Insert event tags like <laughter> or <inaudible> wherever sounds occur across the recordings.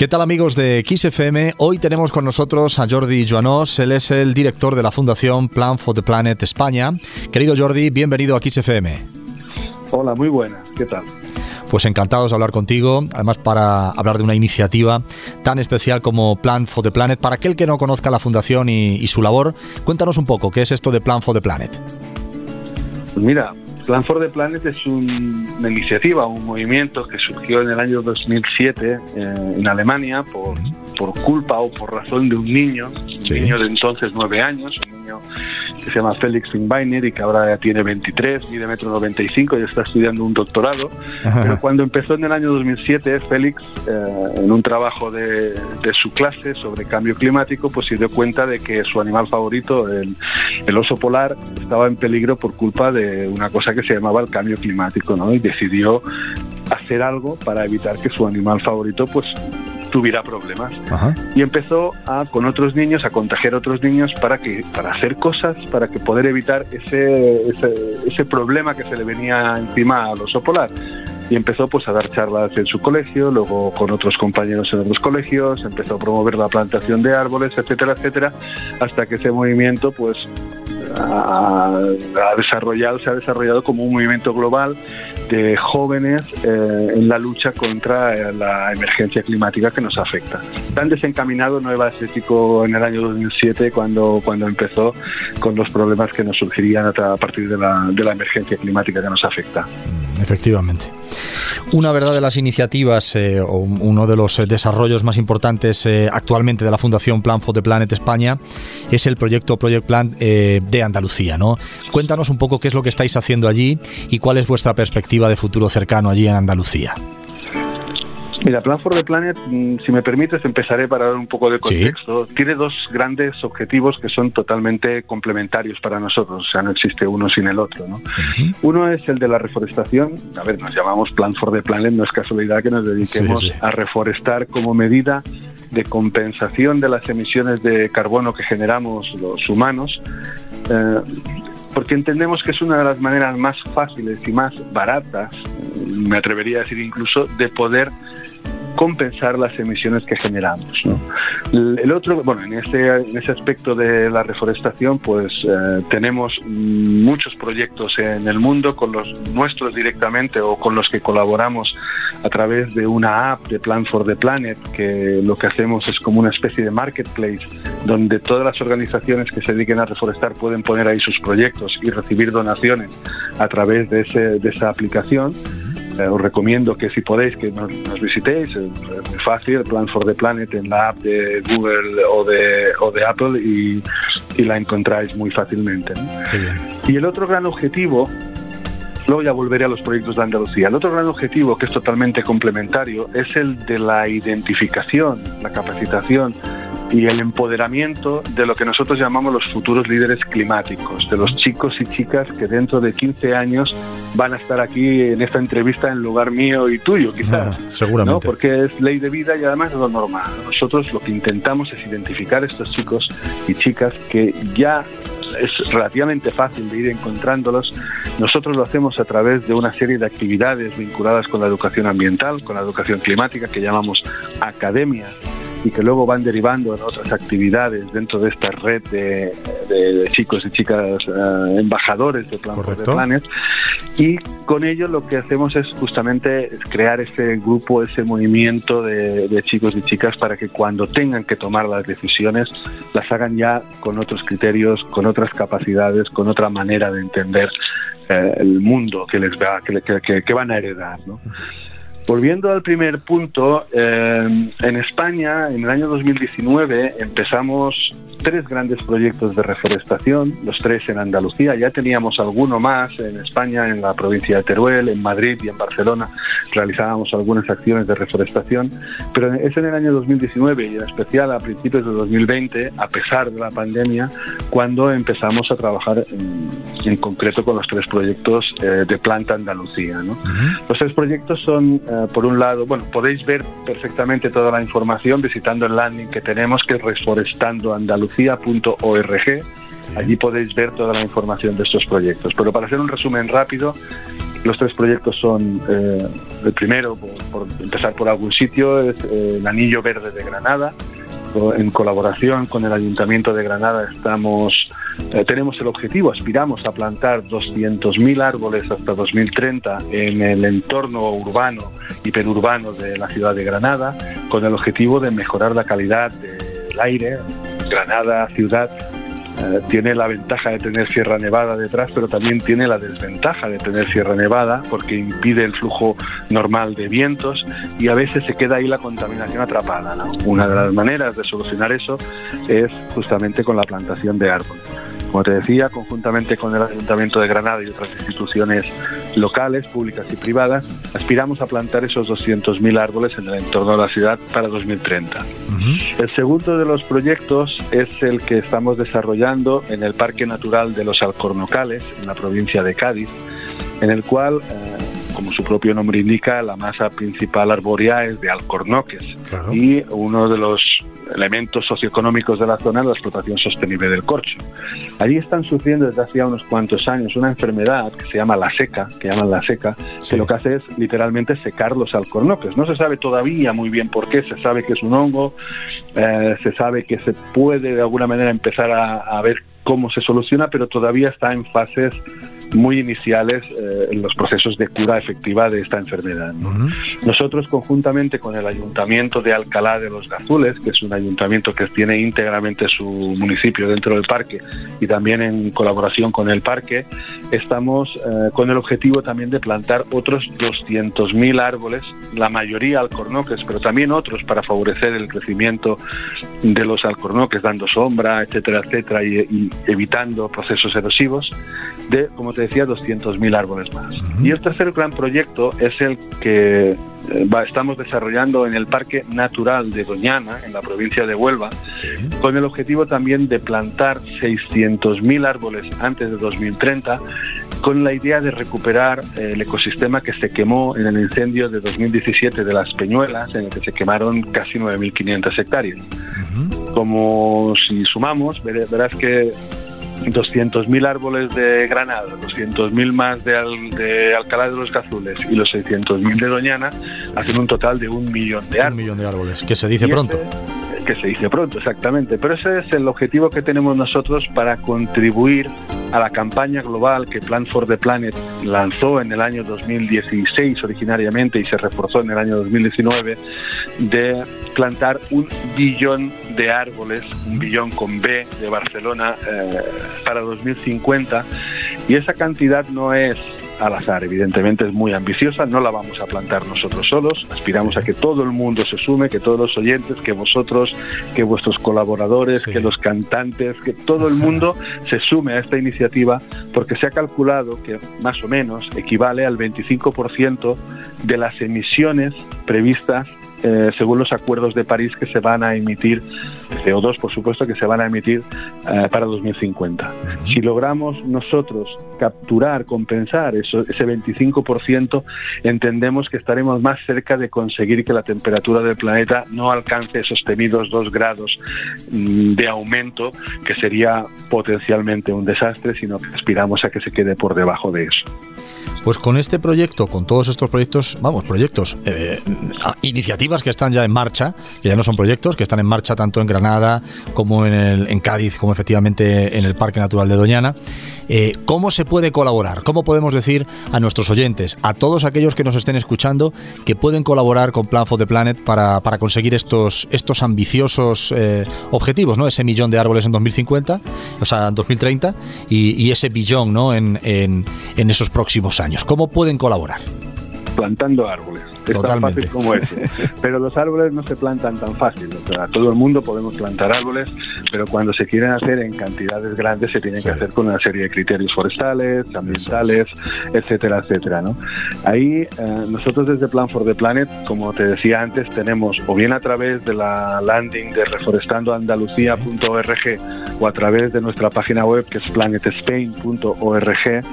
¿Qué tal amigos de XFM? Hoy tenemos con nosotros a Jordi Joanós, él es el director de la Fundación Plan for the Planet España. Querido Jordi, bienvenido a XFM. Hola, muy buena, ¿qué tal? Pues encantados de hablar contigo, además para hablar de una iniciativa tan especial como Plan for the Planet. Para aquel que no conozca la fundación y, su labor, cuéntanos un poco, ¿qué es esto de Plan for the Planet? Pues mira, Plan for the Planet es una iniciativa, un movimiento que surgió en el año 2007 eh, en Alemania por, por, culpa o por razón de un niño, un niño de entonces nueve años, un niño que se llama Félix Finbeiner y que ahora ya tiene 23, mide metro 95 y está estudiando un doctorado. Pero cuando empezó en el año 2007, Félix, eh, en un trabajo de, de, su clase sobre cambio climático, pues se dio cuenta de que su animal favorito, el, el oso polar, estaba en peligro por culpa de una cosa que se llamaba el cambio climático, ¿no? Y decidió hacer algo para evitar que su animal favorito, pues tuviera problemas. Y empezó a, con otros niños a contagiar a otros niños para, que, para hacer cosas, para que poder evitar ese, ese, ese problema que se le venía encima al oso polar y empezó pues a dar charlas en su colegio, luego con otros compañeros en otros colegios, empezó a promover la plantación de árboles, etcétera, etcétera, hasta que ese movimiento pues ha, desarrollado, se ha desarrollado como un movimiento global de jóvenes eh, en la lucha contra eh, la emergencia climática que nos afecta. Tan desencaminado no iba chico en el año 2007 cuando, cuando empezó con los problemas que nos surgirían a partir de la, de la emergencia climática que nos afecta. Efectivamente. Una verdad de las iniciativas eh, o uno de los desarrollos más importantes actualmente de la Fundación Plan for the Planet España es el proyecto Project Plan de Andalucía. ¿no? Cuéntanos un poco qué es lo que estáis haciendo allí y cuál es vuestra perspectiva de futuro cercano allí en Andalucía. Mira, Plan for the Planet, mm, si me permites, empezaré para dar un poco de contexto. Tiene dos grandes objetivos que son totalmente complementarios para nosotros, o sea, no existe uno sin el otro. ¿no? Uno es el de la reforestación. A ver, nos llamamos Plan for the Planet, no es casualidad que nos dediquemos a reforestar como medida de compensación de las emisiones de carbono que generamos los humanos eh, porque entendemos que es una de las maneras más fáciles y más baratas, me atrevería a decir incluso, de poder compensar las emisiones que generamos. El otro, bueno, en ese, en ese aspecto de la reforestación, pues eh, tenemos muchos proyectos en el mundo con los nuestros directamente o con los que colaboramos a través de una app de Plan for the Planet, que lo que hacemos es como una especie de marketplace donde todas las organizaciones que se dediquen a reforestar pueden poner ahí sus proyectos y recibir donaciones a través de, ese, de esa aplicación. Eh, os recomiendo que si podéis que nos, visitéis, es muy fácil, Plan for the Planet en la app de Google o de, o de Apple y, y la encontráis muy fácilmente. Y el otro gran objetivo Luego ya volveré a los proyectos de Andalucía. El otro gran objetivo, que es totalmente complementario, es el de la identificación, la capacitación y el empoderamiento de lo que nosotros llamamos los futuros líderes climáticos, de los chicos y chicas que dentro de 15 años van a estar aquí en esta entrevista en lugar mío y tuyo, quizás. Ah, seguramente. Porque es ley de vida y además es lo normal. Nosotros lo que intentamos es identificar a estos chicos y chicas que ya es relativamente fácil de ir encontrándolos. Nosotros lo hacemos a través de una serie de actividades vinculadas con la educación ambiental, con la educación climática, que llamamos academias y que luego van derivando en otras actividades dentro de esta red de, chicos y chicas eh, embajadores de Plan de Planes y con ello lo que hacemos es justamente crear ese grupo, ese movimiento de, de, chicos y chicas para que cuando tengan que tomar las decisiones las hagan ya con otros criterios, con otras capacidades, con otra manera de entender eh, el mundo que les va, que, que van a heredar. ¿no? Volviendo al primer punto, eh, en España, en el año 2019, empezamos tres grandes proyectos de reforestación, los tres en Andalucía. Ya teníamos alguno más en España, en la provincia de Teruel, en Madrid y en Barcelona. Realizábamos algunas acciones de reforestación, pero es en el año 2019 y en especial a principios de 2020, a pesar de la pandemia, cuando empezamos a trabajar en, concreto con los tres proyectos eh, de planta Andalucía. Los tres proyectos son eh, por un lado, bueno, podéis ver perfectamente toda la información visitando el landing que tenemos, que es reforestandoandalucía.org. Allí podéis ver toda la información de estos proyectos. Pero para hacer un resumen rápido, Los tres proyectos son, eh, el primero, por, empezar por algún sitio, es eh, el Anillo Verde de Granada. En colaboración con el Ayuntamiento de Granada estamos, eh, tenemos el objetivo, aspiramos a plantar 200.000 árboles hasta 2030 en el entorno urbano y perurbano de la ciudad de Granada, con el objetivo de mejorar la calidad del aire. Granada, ciudad, eh, tiene la ventaja de tener Sierra Nevada detrás, pero también tiene la desventaja de tener Sierra Nevada porque impide el flujo normal de vientos y a veces se queda ahí la contaminación atrapada. Una de las maneras de solucionar eso es justamente con la plantación de árboles. Como te decía, conjuntamente con el Ayuntamiento de Granada y otras instituciones locales, públicas y privadas, aspiramos a plantar esos 200.000 árboles en el entorno de la ciudad para 2030. El segundo de los proyectos es el que estamos desarrollando en el Parque Natural de los Alcornocales, en la provincia de Cádiz, en el cual, eh, como su propio nombre indica, la masa principal arbórea es de alcornoques y uno de los elementos socioeconómicos de la zona la explotación sostenible del corcho. Allí están sufriendo desde hace unos cuantos años una enfermedad que se llama la seca, que llaman la seca, que lo que hace es literalmente secar los alcornoques. No se sabe todavía muy bien por qué, se sabe que es un hongo, eh, se sabe que se puede de alguna manera empezar a, a ver cómo se soluciona, pero todavía está en fases muy iniciales eh, en los procesos de cura efectiva de esta enfermedad. Nosotros, conjuntamente con el Ayuntamiento de Alcalá de los Gazules, que es un ayuntamiento que tiene íntegramente su municipio dentro del parque y también en colaboración con el parque, estamos eh, con el objetivo también de plantar otros 200.000 árboles, la mayoría alcornoques, pero también otros para favorecer el crecimiento de los alcornoques, dando sombra, etcétera, etcétera, y, evitando procesos erosivos, de, como decía, 200.000 árboles más. Y el tercer gran proyecto es el que eh, estamos desarrollando en el Parque Natural de Doñana, en la provincia de Huelva, con el objetivo también de plantar 600.000 árboles antes de 2030 con la idea de recuperar eh, el ecosistema que se quemó en el incendio de 2017 de las Peñuelas, en el que se quemaron casi 9.500 hectáreas. Como si sumamos, verás que 200.000 árboles de Granada, 200.000 más de, de, Alcalá de los Cazules y los 600.000 de Doñana hacen un total de un millón de árboles. Un millón de árboles, que se dice pronto. Que se dice pronto, exactamente. Pero ese es el objetivo que tenemos nosotros para contribuir a la campaña global que Plan for the Planet lanzó en el año 2016 originariamente y se reforzó en el año 2019 de plantar un billón de árboles, un billón con B de Barcelona eh, para 2050 y esa cantidad no es al azar. Evidentemente es muy ambiciosa, no la vamos a plantar nosotros solos. Aspiramos a que todo el mundo se sume, que todos los oyentes, que vosotros, que vuestros colaboradores, que los cantantes, que todo el mundo <laughs> se sume a esta iniciativa porque se ha calculado que más o menos equivale al 25% de las emisiones previstas eh, según los acuerdos de París que se van a emitir, CO2 por supuesto, que se van a emitir eh, para 2050. Si logramos nosotros capturar, compensar eso, ese 25%, entendemos que estaremos más cerca de conseguir que la temperatura del planeta no alcance esos temidos 2 grados mm, de aumento, que sería potencialmente un desastre, sino que aspiramos a que se quede por debajo de eso. Pues con este proyecto, con todos estos proyectos, vamos, proyectos, eh, iniciativas que están ya en marcha, que ya no son proyectos, que están en marcha tanto en Granada como en, el, en Cádiz, como efectivamente en el Parque Natural de Doñana. Eh, ¿Cómo se puede colaborar? ¿Cómo podemos decir a nuestros oyentes, a todos aquellos que nos estén escuchando, que pueden colaborar con Plan for the Planet para, para conseguir estos, estos ambiciosos eh, objetivos, ¿no? Ese millón de árboles en 2050, o sea, en 2030, y, ese billón, ¿no? En, en, en esos próximos años. ¿Cómo pueden colaborar? Plantando árboles es tan fácil como eso. <laughs> Pero los árboles no se plantan tan fácil. O sea, todo el mundo podemos plantar árboles, pero cuando se quieren hacer en cantidades grandes se tienen que hacer con una serie de criterios forestales, ambientales, etcétera, etcétera. ¿no? Ahí eh, nosotros desde Plan for the Planet, como te decía antes, tenemos o bien a través de la landing de reforestandoandalucía.org o a través de nuestra página web que es planetspain.org,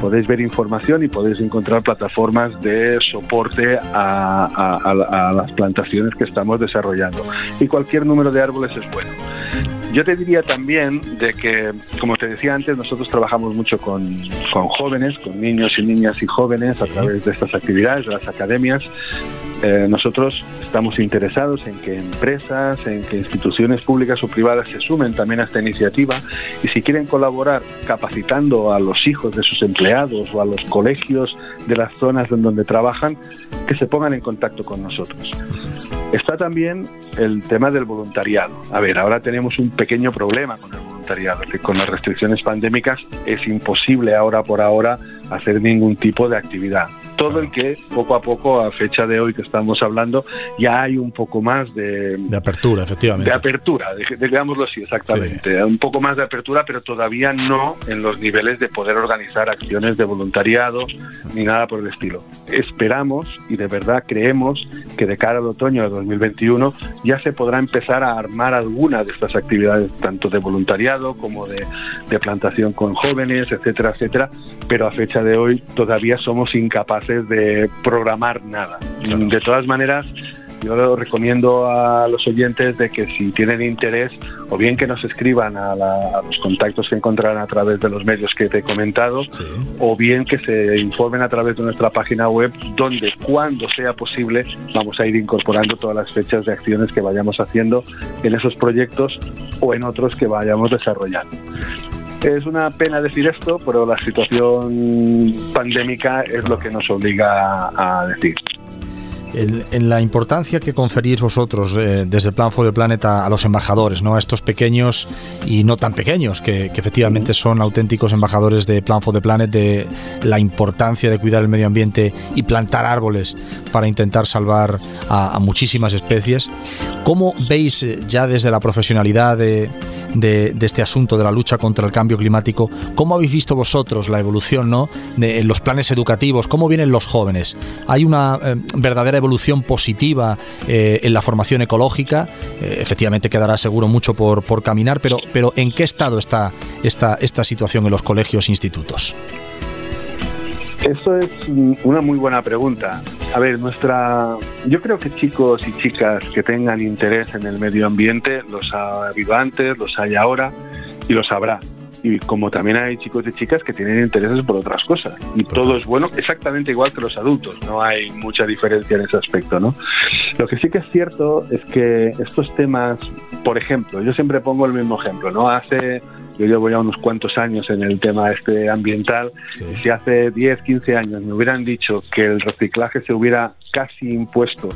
podéis ver información y podéis encontrar plataformas de soporte a, las plantaciones que estamos desarrollando. Y cualquier número de árboles es bueno. Yo te diría también de que, como te decía antes, nosotros trabajamos mucho con, con jóvenes, con niños y niñas y jóvenes a través de estas actividades, de las academias. Eh, nosotros estamos interesados en que empresas, en que instituciones públicas o privadas se sumen también a esta iniciativa y si quieren colaborar capacitando a los hijos de sus empleados o a los colegios de las zonas en donde trabajan, que se pongan en contacto con nosotros. Está también el tema del voluntariado. A ver, ahora tenemos un pequeño problema con el voluntariado, que con las restricciones pandémicas es imposible ahora por ahora hacer ningún tipo de actividad todo el que poco a poco, a fecha de hoy que estamos hablando, ya hay un poco más de... De apertura, efectivamente. De apertura, digámoslo así, exactamente. Un poco más de apertura, pero todavía no en los niveles de poder organizar acciones de voluntariado ni nada por el estilo. Esperamos y de verdad creemos que de cara al otoño de 2021 ya se podrá empezar a armar alguna de estas actividades, tanto de voluntariado como de, de plantación con jóvenes, etcétera, etcétera, pero a fecha de hoy todavía somos incapaces de programar nada. De todas maneras, yo recomiendo a los oyentes de que si tienen interés, o bien que nos escriban a, los contactos que encontrarán a través de los medios que te he comentado, o bien que se informen a través de nuestra página web, donde cuando sea posible vamos a ir incorporando todas las fechas de acciones que vayamos haciendo en esos proyectos o en otros que vayamos desarrollando. Es una pena decir esto, pero la situación pandémica es lo que nos obliga a decir en, la importancia que conferís vosotros eh, desde el Plan for the Planet a, los embajadores, ¿no? a estos pequeños y no tan pequeños, que, efectivamente son auténticos embajadores de Plan for the Planet, de la importancia de cuidar el medio ambiente y plantar árboles para intentar salvar a, muchísimas especies. ¿Cómo veis eh, ya desde la profesionalidad de, este asunto de la lucha contra el cambio climático, cómo habéis visto vosotros la evolución ¿no? de los planes educativos? ¿Cómo vienen los jóvenes? ¿Hay una eh, verdadera evolución positiva eh, en la formación ecológica. Eh, efectivamente quedará seguro mucho por, caminar, pero, pero ¿en qué estado está esta, esta situación en los colegios e institutos? Eso es una muy buena pregunta. A ver, nuestra, yo creo que chicos y chicas que tengan interés en el medio ambiente los ha habido antes, los hay ahora y los habrá y como también hay chicos y chicas que tienen intereses por otras cosas. Y todo es bueno exactamente igual que los adultos, no hay mucha diferencia en ese aspecto, ¿no? Lo que sí que es cierto es que estos temas, por ejemplo, yo siempre pongo el mismo ejemplo, ¿no? Hace yo llevo ya unos cuantos años en el tema este ambiental. Si hace 10, 15 años me hubieran dicho que el reciclaje se hubiera casi impuesto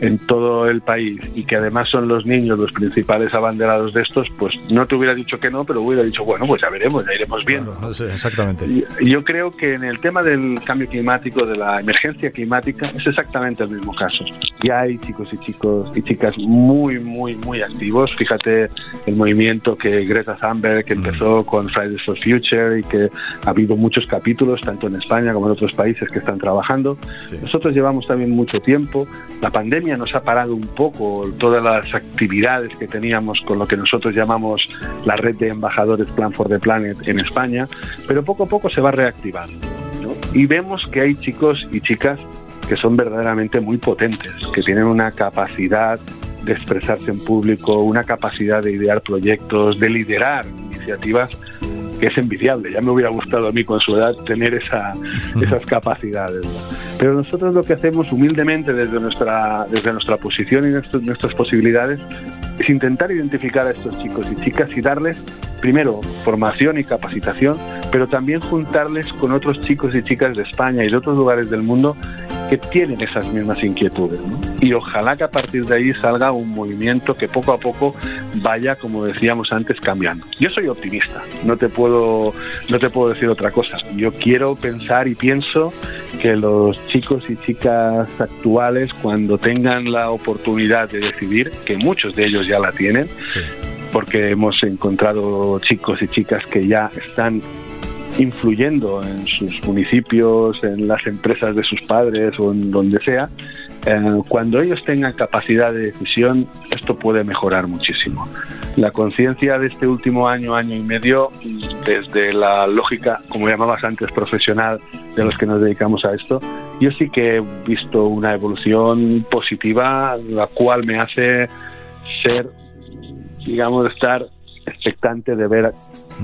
en todo el país y que además son los niños los principales abanderados de estos, pues no te hubiera dicho que no, pero hubiera dicho, bueno, pues ya veremos, ya iremos viendo. exactamente. Y yo creo que en el tema del cambio climático, de la emergencia climática, es exactamente el mismo caso. Ya hay chicos y chicos y chicas muy, muy, muy activos. Fíjate el movimiento que Greta Thunberg que. Empezó con Fridays for Future y que ha habido muchos capítulos, tanto en España como en otros países que están trabajando. Nosotros llevamos también mucho tiempo. La pandemia nos ha parado un poco todas las actividades que teníamos con lo que nosotros llamamos la red de embajadores Plan for the Planet en España, pero poco a poco se va reactivando. Y vemos que hay chicos y chicas que son verdaderamente muy potentes, que tienen una capacidad de expresarse en público, una capacidad de idear proyectos, de liderar iniciativas que es envidiable. Ya me hubiera gustado a mí con su edad tener esa, esas capacidades. Pero nosotros lo que hacemos humildemente desde nuestra, desde nuestra posición y nuestras posibilidades es intentar identificar a estos chicos y chicas y darles, primero, formación y capacitación, pero también juntarles con otros chicos y chicas de España y de otros lugares del mundo que tienen esas mismas inquietudes. Y ojalá que a partir de ahí salga un movimiento que poco a poco vaya, como decíamos antes, cambiando. Yo soy optimista, no te puedo, no te puedo decir otra cosa. Yo quiero pensar y pienso que los chicos y chicas actuales, cuando tengan la oportunidad de decidir, que muchos de ellos ya la tienen, porque hemos encontrado chicos y chicas que ya están influyendo en sus municipios, en las empresas de sus padres o en donde sea, eh, cuando ellos tengan capacidad de decisión, esto puede mejorar muchísimo. La conciencia de este último año, año y medio, desde la lógica, como llamabas antes, profesional de los que nos dedicamos a esto, yo sí que he visto una evolución positiva, la cual me hace ser, digamos, estar expectante de ver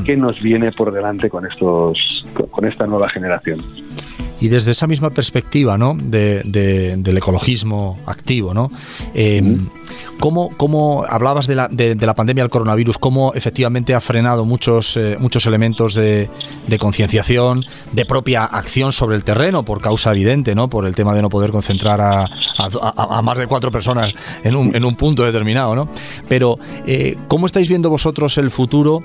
qué nos viene por delante con estos con esta nueva generación. Y desde esa misma perspectiva, ¿no? De, del ecologismo activo, ¿no? Eh, ¿cómo, hablabas de la, de, la, pandemia del coronavirus? ¿Cómo efectivamente ha frenado muchos, eh, muchos elementos de, concienciación, de propia acción sobre el terreno, por causa evidente, ¿no? Por el tema de no poder concentrar a, a, más de cuatro personas en un, en un punto determinado, ¿no? Pero, eh, ¿cómo estáis viendo vosotros el futuro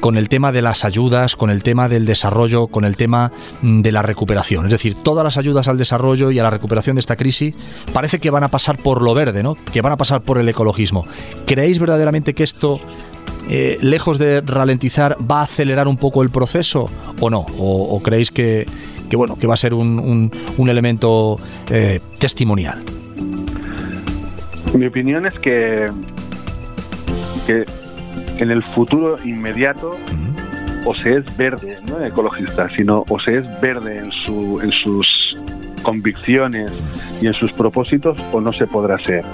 con el tema de las ayudas, con el tema del desarrollo, con el tema mm, de la recuperación? Es decir, todas las ayudas al desarrollo y a la recuperación de esta crisis parece que van a pasar por lo verde, ¿no? Que van a pasar por el ecologismo. ¿Creéis verdaderamente que esto eh, lejos de ralentizar, va a acelerar un poco el proceso o no? ¿O, creéis que, bueno, que va a ser un, elemento eh, testimonial? Mi opinión es que, que en el futuro inmediato o se es verde, no ecologista, sino o se es verde en, su, en sus convicciones y en sus propósitos o no se podrá ser.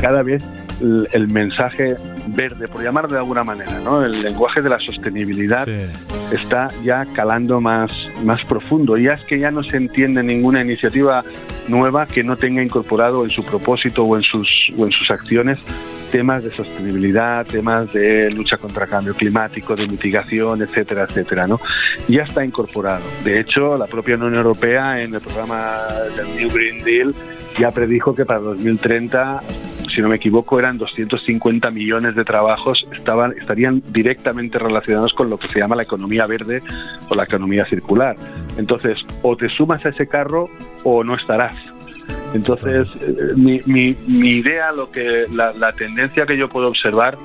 Cada vez el, mensaje verde, por llamarlo de alguna manera, ¿no? el lenguaje de la sostenibilidad está ya calando más, más profundo. Ya es que ya no se entiende ninguna iniciativa nueva que no tenga incorporado en su propósito o en sus, o en sus acciones temas de sostenibilidad, temas de lucha contra cambio climático, de mitigación, etcétera, etcétera, ¿no? Ya está incorporado. De hecho, la propia Unión Europea en el programa del New Green Deal ya predijo que para 2030 si no me equivoco, eran 250 millones de trabajos estaban estarían directamente relacionados con lo que se llama la economía verde o la economía circular. Entonces, o te sumas a ese carro o no estarás. Entonces, eh, mi, mi, idea, lo que la, tendencia que yo puedo observar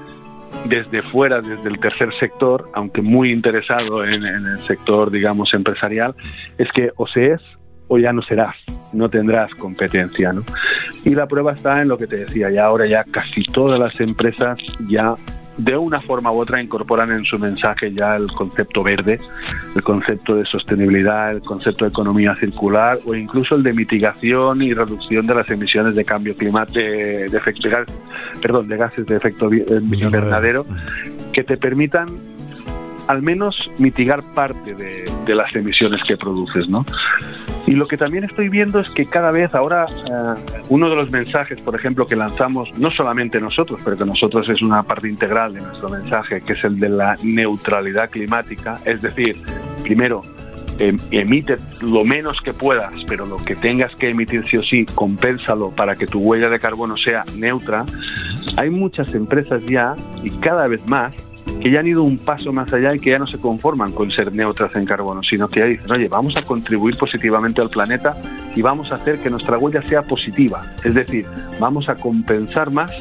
desde fuera, desde el tercer sector, aunque muy interesado en, el sector, digamos, empresarial, es que o se es o ya no serás, no tendrás competencia, ¿no? Y la prueba está en lo que te decía, ya ahora ya casi todas las empresas ya de una forma u otra incorporan en su mensaje ya el concepto verde, el concepto de sostenibilidad, el concepto de economía circular o incluso el de mitigación y reducción de las emisiones de cambio climático, de, efecto, perdón, de gases de efecto invernadero que te permitan al menos mitigar parte de, las emisiones que produces, ¿no? Y lo que también estoy viendo es que cada vez ahora eh, uno de los mensajes, por ejemplo, que lanzamos, no solamente nosotros, pero que nosotros es una parte integral de nuestro mensaje, que es el de la neutralidad climática, es decir, primero, em, emite lo menos que puedas, pero lo que tengas que emitir sí o sí, compénsalo para que tu huella de carbono sea neutra. Hay muchas empresas ya, y cada vez más, que ya han ido un paso más allá y que ya no se conforman con ser neutras en carbono, sino que ya dicen, oye, vamos a contribuir positivamente al planeta y vamos a hacer que nuestra huella sea positiva. Es decir, vamos a compensar más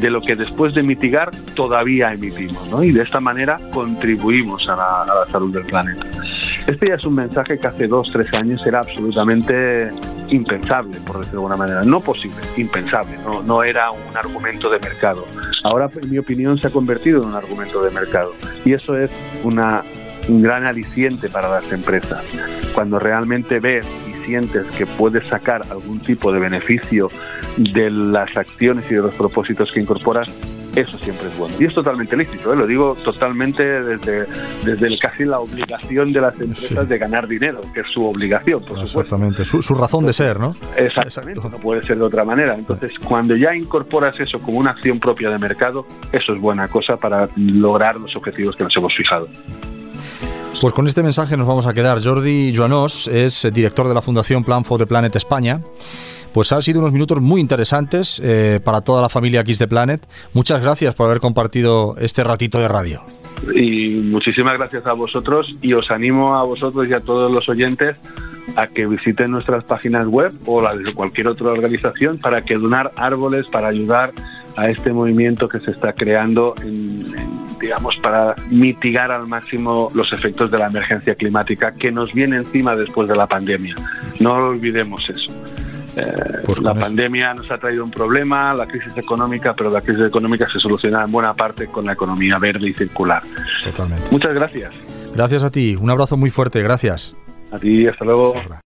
de lo que después de mitigar todavía emitimos, ¿no? Y de esta manera contribuimos a la, a la salud del planeta. Este ya es un mensaje que hace dos, tres años era absolutamente impensable, por decirlo de alguna manera. No posible, impensable. No, no era un argumento de mercado. Ahora, en mi opinión, se ha convertido en un argumento de mercado. Y eso es una, un gran aliciente para las empresas. Cuando realmente ves y sientes que puedes sacar algún tipo de beneficio de las acciones y de los propósitos que incorporas, eso siempre es bueno. Y es totalmente lícito, ¿eh? lo digo totalmente desde, desde casi la obligación de las empresas de ganar dinero, que es su obligación, por Exactamente, su, su, razón de ser, ¿no? Exactamente, no puede ser de otra manera. Entonces, cuando ya incorporas eso como una acción propia de mercado, eso es buena cosa para lograr los objetivos que nos hemos fijado. Pues con este mensaje nos vamos a quedar. Jordi Joanós es director de la Fundación Plan for the Planet España. Pues han sido unos minutos muy interesantes eh, para toda la familia X de Planet. Muchas gracias por haber compartido este ratito de radio. Y muchísimas gracias a vosotros y os animo a vosotros y a todos los oyentes a que visiten nuestras páginas web o las de cualquier otra organización para que donar árboles para ayudar a este movimiento que se está creando digamos para mitigar al máximo los efectos de la emergencia climática que nos viene encima después de la pandemia. No olvidemos eso. Eh, pues la pandemia nos ha traído un problema, la crisis económica, pero la crisis económica se soluciona en buena parte con la economía verde y circular. Totalmente. Muchas gracias. Gracias a ti, un abrazo muy fuerte, gracias. A ti, hasta luego.